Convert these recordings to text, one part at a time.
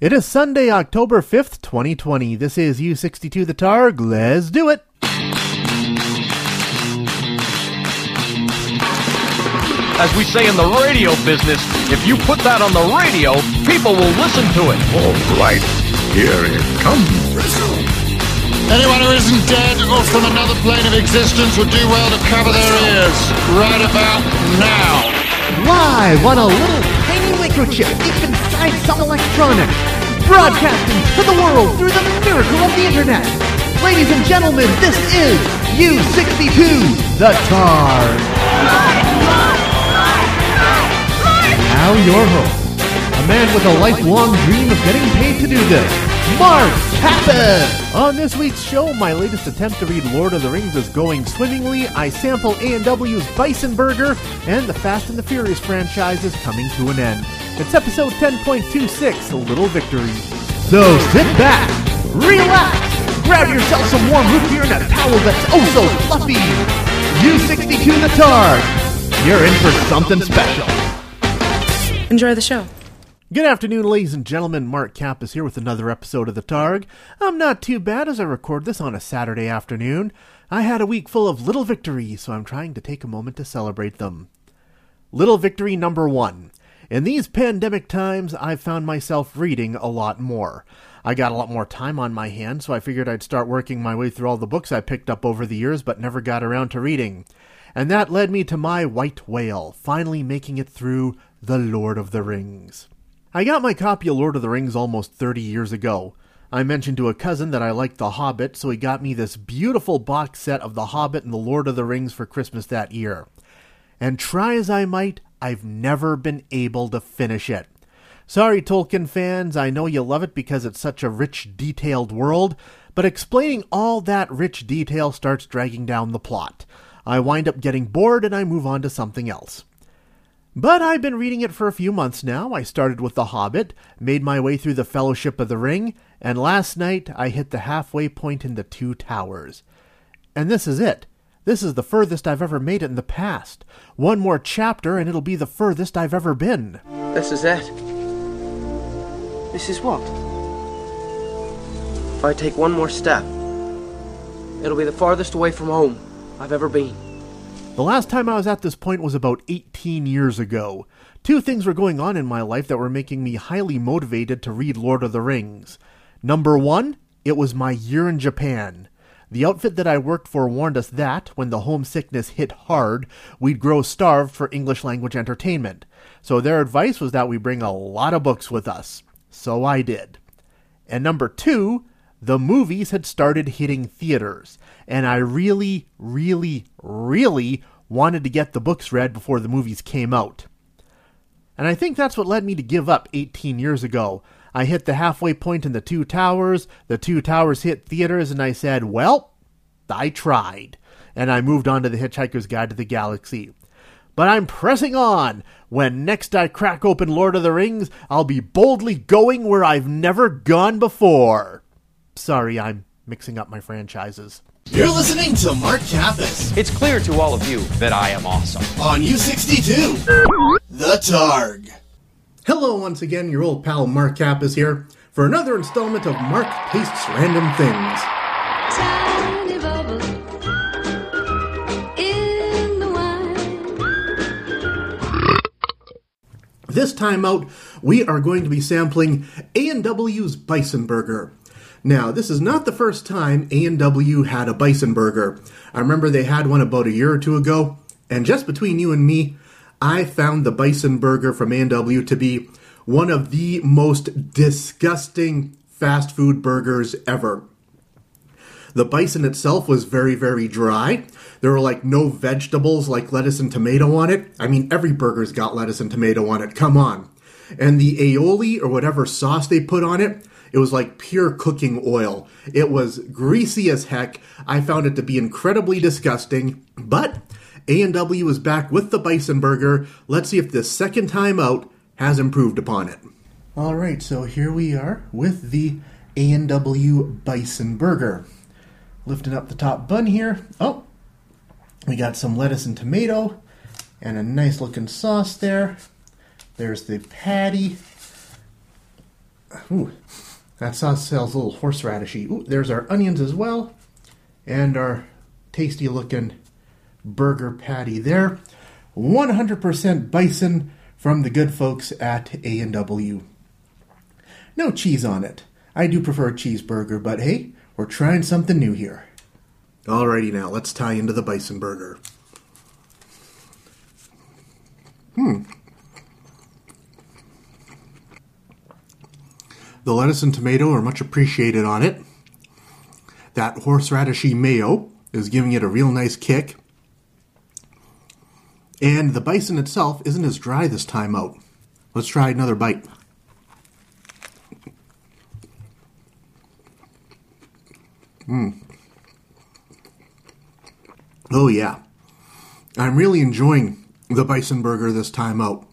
It is Sunday, October 5th, 2020. This is U62 The Targ. Let's do it. As we say in the radio business, if you put that on the radio, people will listen to it. All right, here it comes. Anyone who isn't dead or from another plane of existence would do well to cover their ears right about now. Live on a little tiny microchip deep inside some electronics. Broadcasting to the world through the miracle of the internet. Ladies and gentlemen, this is U62 The Targ. Now your host, a man with a lifelong dream of getting paid to do this, Mark Kappas. On this week's show, my latest attempt to read Lord of the Rings is going swimmingly. I sample A&W's Bison Burger, and the Fast and the Furious franchise is coming to an end. It's episode 10.26, A Little Victory. So sit back, relax, grab yourself some warm root beer and a towel that's oh so fluffy. U62 The Targ. You're in for something special. Enjoy the show. Good afternoon, ladies and gentlemen. Mark Cap is here with another episode of The Targ. I'm not too bad as I record this on a Saturday afternoon. I had a week full of little victories, so I'm trying to take a moment to celebrate them. Little victory number one. In these pandemic times, I've found myself reading a lot more. I got a lot more time on my hands, so I figured I'd start working my way through all the books I picked up over the years but never got around to reading. And that led me to my white whale, finally making it through The Lord of the Rings. I got my copy of Lord of the Rings almost 30 years ago. I mentioned to a cousin that I liked The Hobbit, so he got me this beautiful box set of The Hobbit and The Lord of the Rings for Christmas that year. And try as I might, I've never been able to finish it. Sorry, Tolkien fans, I know you love it because it's such a rich, detailed world, but explaining all that rich detail starts dragging down the plot. I wind up getting bored and I move on to something else. But I've been reading it for a few months now. I started with The Hobbit, made my way through The Fellowship of the Ring, and last night I hit the halfway point in The Two Towers. And this is it. This is the furthest I've ever made it in the past. One more chapter and it'll be the furthest I've ever been. This is it. This is what? If I take one more step, it'll be the farthest away from home I've ever been. The last time I was at this point was about 18 years ago. Two things were going on in my life that were making me highly motivated to read Lord of the Rings. Number one, it was my year in Japan. The outfit that I worked for warned us that, when the homesickness hit hard, we'd grow starved for English language entertainment. So their advice was that we bring a lot of books with us. So I did. And number two, the movies had started hitting theaters, and I really, really, really wanted to get the books read before the movies came out. And I think that's what led me to give up 18 years ago. I hit the halfway point in the Two Towers, the Two Towers hit theaters, and I said, well, I tried. And I moved on to The Hitchhiker's Guide to the Galaxy. But I'm pressing on. When next I crack open Lord of the Rings, I'll be boldly going where I've never gone before. Sorry, I'm mixing up my franchises. You're listening to Mark Kappas It's clear to all of you that I am awesome. on U62, The Targ. Hello, once again, your old pal Mark Cap Kappas here for another installment of Mark Tastes Random Things. Tiny bubble in the wine. This time out, we are going to be sampling A&W's Bison Burger. Now, this is not the first time A&W had a Bison Burger. I remember they had one about a year or two ago, and just between you and me, I found the Bison Burger from A&W to be one of the most disgusting fast food burgers ever. The bison itself was very, very dry. There were like no vegetables like lettuce and tomato on it. I mean, every burger's got lettuce and tomato on it. Come on. And the aioli or whatever sauce they put on it, it was like pure cooking oil. It was greasy as heck. I found it to be incredibly disgusting. But A&W is back with the bison burger. Let's see if this second time out has improved upon it. All right, so here we are with the A&W bison burger. Lifting up the top bun here. Oh, we got some lettuce and tomato and a nice looking sauce there. There's the patty. Ooh, that sauce smells a little horseradishy. Ooh, there's our onions as well, and our tasty looking burger patty there. 100% bison from the good folks at A&W. No cheese on it. I do prefer a cheeseburger, but hey, we're trying something new here. Alrighty now, let's tie into the bison burger. Hmm. The lettuce and tomato are much appreciated on it. That horseradishy mayo is giving it a real nice kick. And the bison itself isn't as dry this time out. Let's try another bite. Mmm. Oh, yeah. I'm really enjoying the bison burger this time out.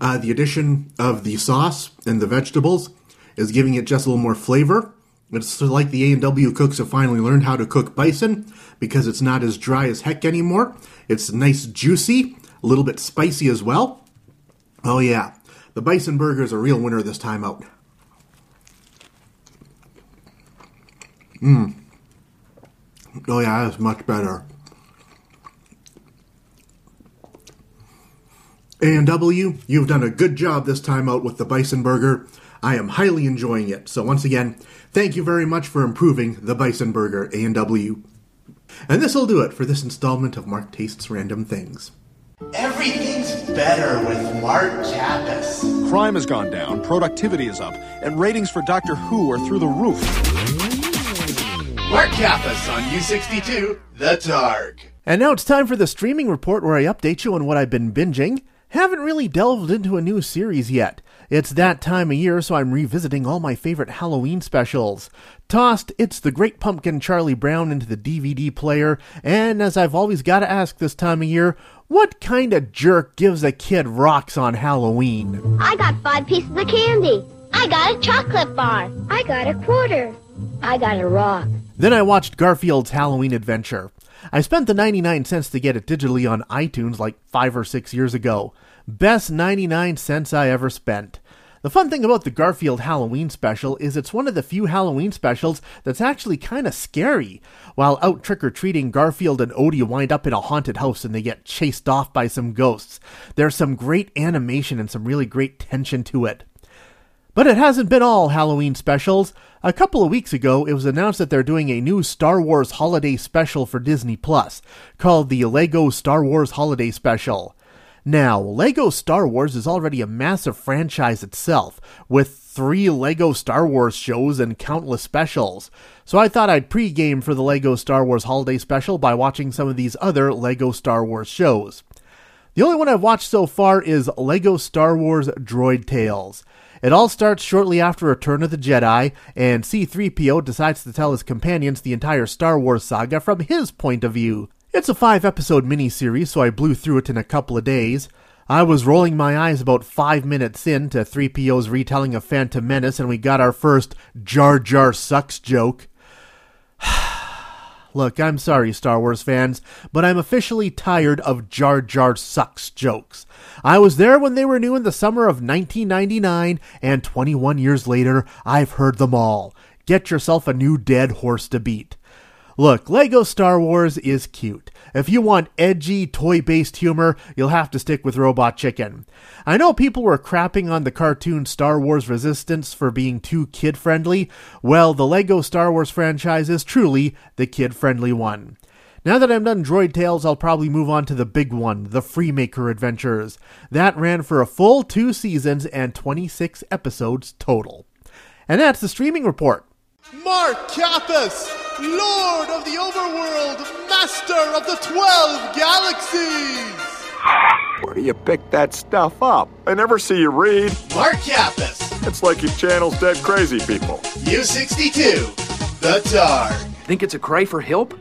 Uh, the addition of the sauce and the vegetables is giving it just a little more flavor. It's like the A&W cooks have finally learned how to cook bison because it's not as dry as heck anymore. It's nice, juicy, a little bit spicy as well. Oh yeah, the bison burger is a real winner this time out. Mmm. Oh yeah, that's much better. A&W, you've done a good job this time out with the bison burger. I am highly enjoying it. So once again, thank you very much for improving the bison burger, A&W. And this'll do it for this installment of Mark Tastes Random Things. Everything's better with Mark Kappas. Crime has gone down, productivity is up, and ratings for Doctor Who are through the roof. Mark Kappas on U62, The Targ. And now it's time for the streaming report where I update you on what I've been binging. Haven't really delved into a new series yet. It's that time of year, so I'm revisiting all my favorite Halloween specials. Tossed It's the Great Pumpkin Charlie Brown into the DVD player, and as I've always got to ask this time of year, what kind of jerk gives a kid rocks on Halloween? I got five pieces of candy. I got a chocolate bar. I got a quarter. I got a rock. Then I watched Garfield's Halloween Adventure. I spent the 99 cents to get it digitally on iTunes like five or six years ago. Best 99 cents I ever spent. The fun thing about the Garfield Halloween special is it's one of the few Halloween specials that's actually kind of scary. While out trick or treating, Garfield and Odie wind up in a haunted house and they get chased off by some ghosts. There's some great animation and some really great tension to it. But it hasn't been all Halloween specials. A couple of weeks ago, it was announced that they're doing a new Star Wars holiday special for Disney Plus, called the Lego Star Wars Holiday Special. Now, Lego Star Wars is already a massive franchise itself, with three Lego Star Wars shows and countless specials. So I thought I'd pregame for the Lego Star Wars Holiday Special by watching some of these other Lego Star Wars shows. The only one I've watched so far is Lego Star Wars Droid Tales. It all starts shortly after Return of the Jedi, and C3PO decides to tell his companions the entire Star Wars saga from his point of view. It's a five episode miniseries, so I blew through it in a couple of days. I was rolling my eyes about five minutes in to 3PO's retelling of Phantom Menace, and we got our first Jar Jar Sucks joke. Look, I'm sorry, Star Wars fans, but I'm officially tired of Jar Jar Sucks jokes. I was there when they were new in the summer of 1999, and 21 years later, I've heard them all. Get yourself a new dead horse to beat. Look, Lego Star Wars is cute. If you want edgy, toy based humor, you'll have to stick with Robot Chicken. I know people were crapping on the cartoon Star Wars Resistance for being too kid friendly. Well, the Lego Star Wars franchise is truly the kid friendly one. Now that I'm done Droid Tales, I'll probably move on to the big one, the Freemaker Adventures. That ran for a full two seasons and 26 episodes total. And that's the streaming report. Mark Kappas, Lord of the Overworld, Master of the Twelve Galaxies. Where do you pick that stuff up? I never see you read. Mark Kappas, It's like he channels dead crazy people. U62, The Targ. Think it's a cry for help?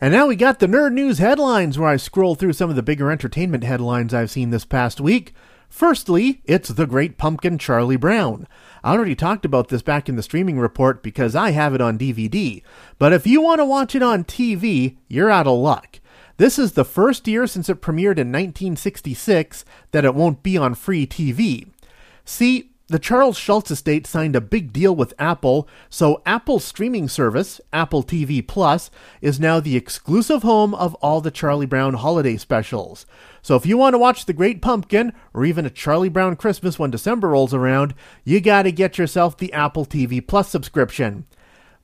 And now we got the Nerd News headlines where I scroll through some of the bigger entertainment headlines I've seen this past week. Firstly, it's The Great Pumpkin Charlie Brown. I already talked about this back in the streaming report because I have it on DVD. But if you want to watch it on TV, you're out of luck. This is the first year since it premiered in 1966 that it won't be on free TV. See, the Charles Schulz estate signed a big deal with Apple, so Apple's streaming service, Apple TV Plus, is now the exclusive home of all the Charlie Brown holiday specials. So if you want to watch The Great Pumpkin or even a Charlie Brown Christmas when December rolls around, you got to get yourself the Apple TV Plus subscription.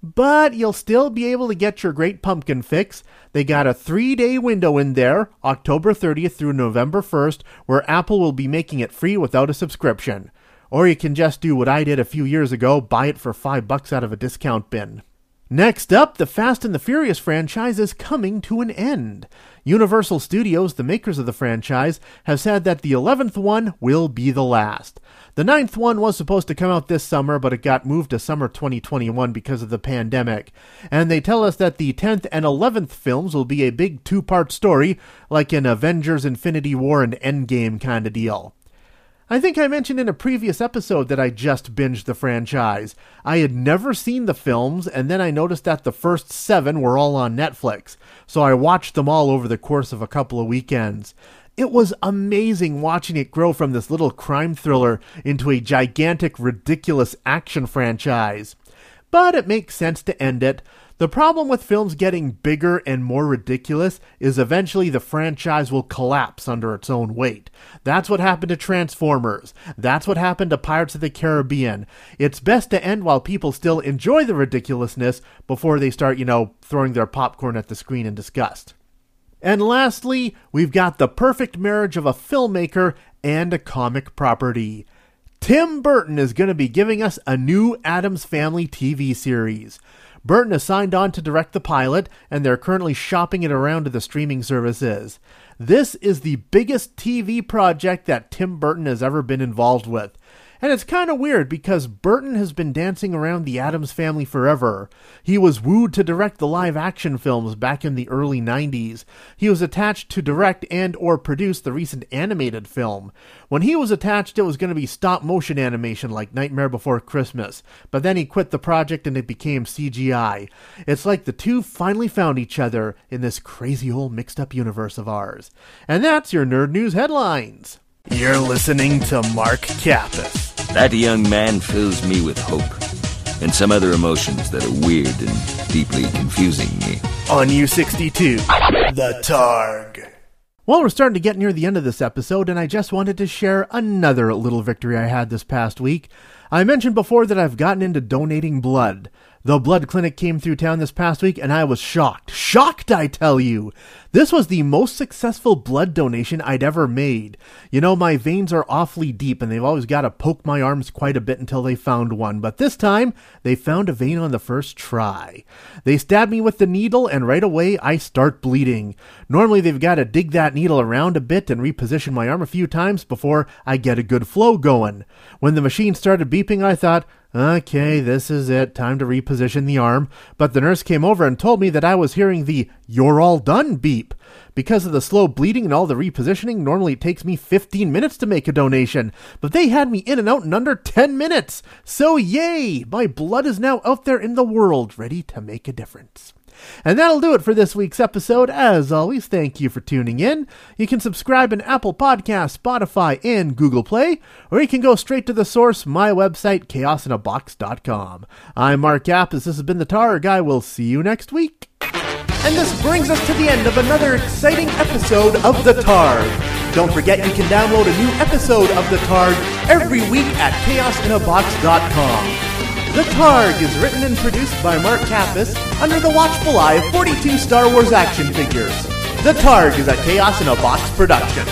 But you'll still be able to get your Great Pumpkin fix. They got a three day window in there, October 30th through November 1st, where Apple will be making it free without a subscription. Or you can just do what I did a few years ago buy it for five bucks out of a discount bin. Next up, the Fast and the Furious franchise is coming to an end. Universal Studios, the makers of the franchise, have said that the 11th one will be the last. The ninth one was supposed to come out this summer, but it got moved to summer 2021 because of the pandemic. And they tell us that the 10th and 11th films will be a big two part story, like an Avengers Infinity War and Endgame kind of deal. I think I mentioned in a previous episode that I just binged the franchise. I had never seen the films, and then I noticed that the first seven were all on Netflix, so I watched them all over the course of a couple of weekends. It was amazing watching it grow from this little crime thriller into a gigantic, ridiculous action franchise. But it makes sense to end it. The problem with films getting bigger and more ridiculous is eventually the franchise will collapse under its own weight. That's what happened to Transformers. That's what happened to Pirates of the Caribbean. It's best to end while people still enjoy the ridiculousness before they start, you know, throwing their popcorn at the screen in disgust. And lastly, we've got the perfect marriage of a filmmaker and a comic property. Tim Burton is going to be giving us a new Addams Family TV series. Burton has signed on to direct the pilot, and they're currently shopping it around to the streaming services. This is the biggest TV project that Tim Burton has ever been involved with. And it's kind of weird because Burton has been dancing around the Addams family forever. He was wooed to direct the live action films back in the early 90s. He was attached to direct and or produce the recent animated film. When he was attached it was going to be stop motion animation like Nightmare Before Christmas, but then he quit the project and it became CGI. It's like the two finally found each other in this crazy old mixed up universe of ours. And that's your Nerd News headlines. You're listening to Mark Kappas. That young man fills me with hope and some other emotions that are weird and deeply confusing me. On U62, The Targ. Well, we're starting to get near the end of this episode, and I just wanted to share another little victory I had this past week. I mentioned before that I've gotten into donating blood. The blood clinic came through town this past week and I was shocked. Shocked, I tell you! This was the most successful blood donation I'd ever made. You know, my veins are awfully deep and they've always got to poke my arms quite a bit until they found one, but this time they found a vein on the first try. They stab me with the needle and right away I start bleeding. Normally they've got to dig that needle around a bit and reposition my arm a few times before I get a good flow going. When the machine started beeping, I thought, Okay, this is it. Time to reposition the arm. But the nurse came over and told me that I was hearing the you're all done beep. Because of the slow bleeding and all the repositioning, normally it takes me 15 minutes to make a donation. But they had me in and out in under 10 minutes. So yay! My blood is now out there in the world, ready to make a difference. And that'll do it for this week's episode. As always, thank you for tuning in. You can subscribe in Apple Podcasts, Spotify, and Google Play, or you can go straight to the source, my website, chaosinabox.com. I'm Mark Kappas. This has been the Targ. We'll see you next week. And this brings us to the end of another exciting episode of The Targ. Don't forget you can download a new episode of The Targ every week at chaosinabox.com. The Targ is written and produced by Mark Kappas under the watchful eye of 42 Star Wars action figures. The Targ is a Chaos in a Box production.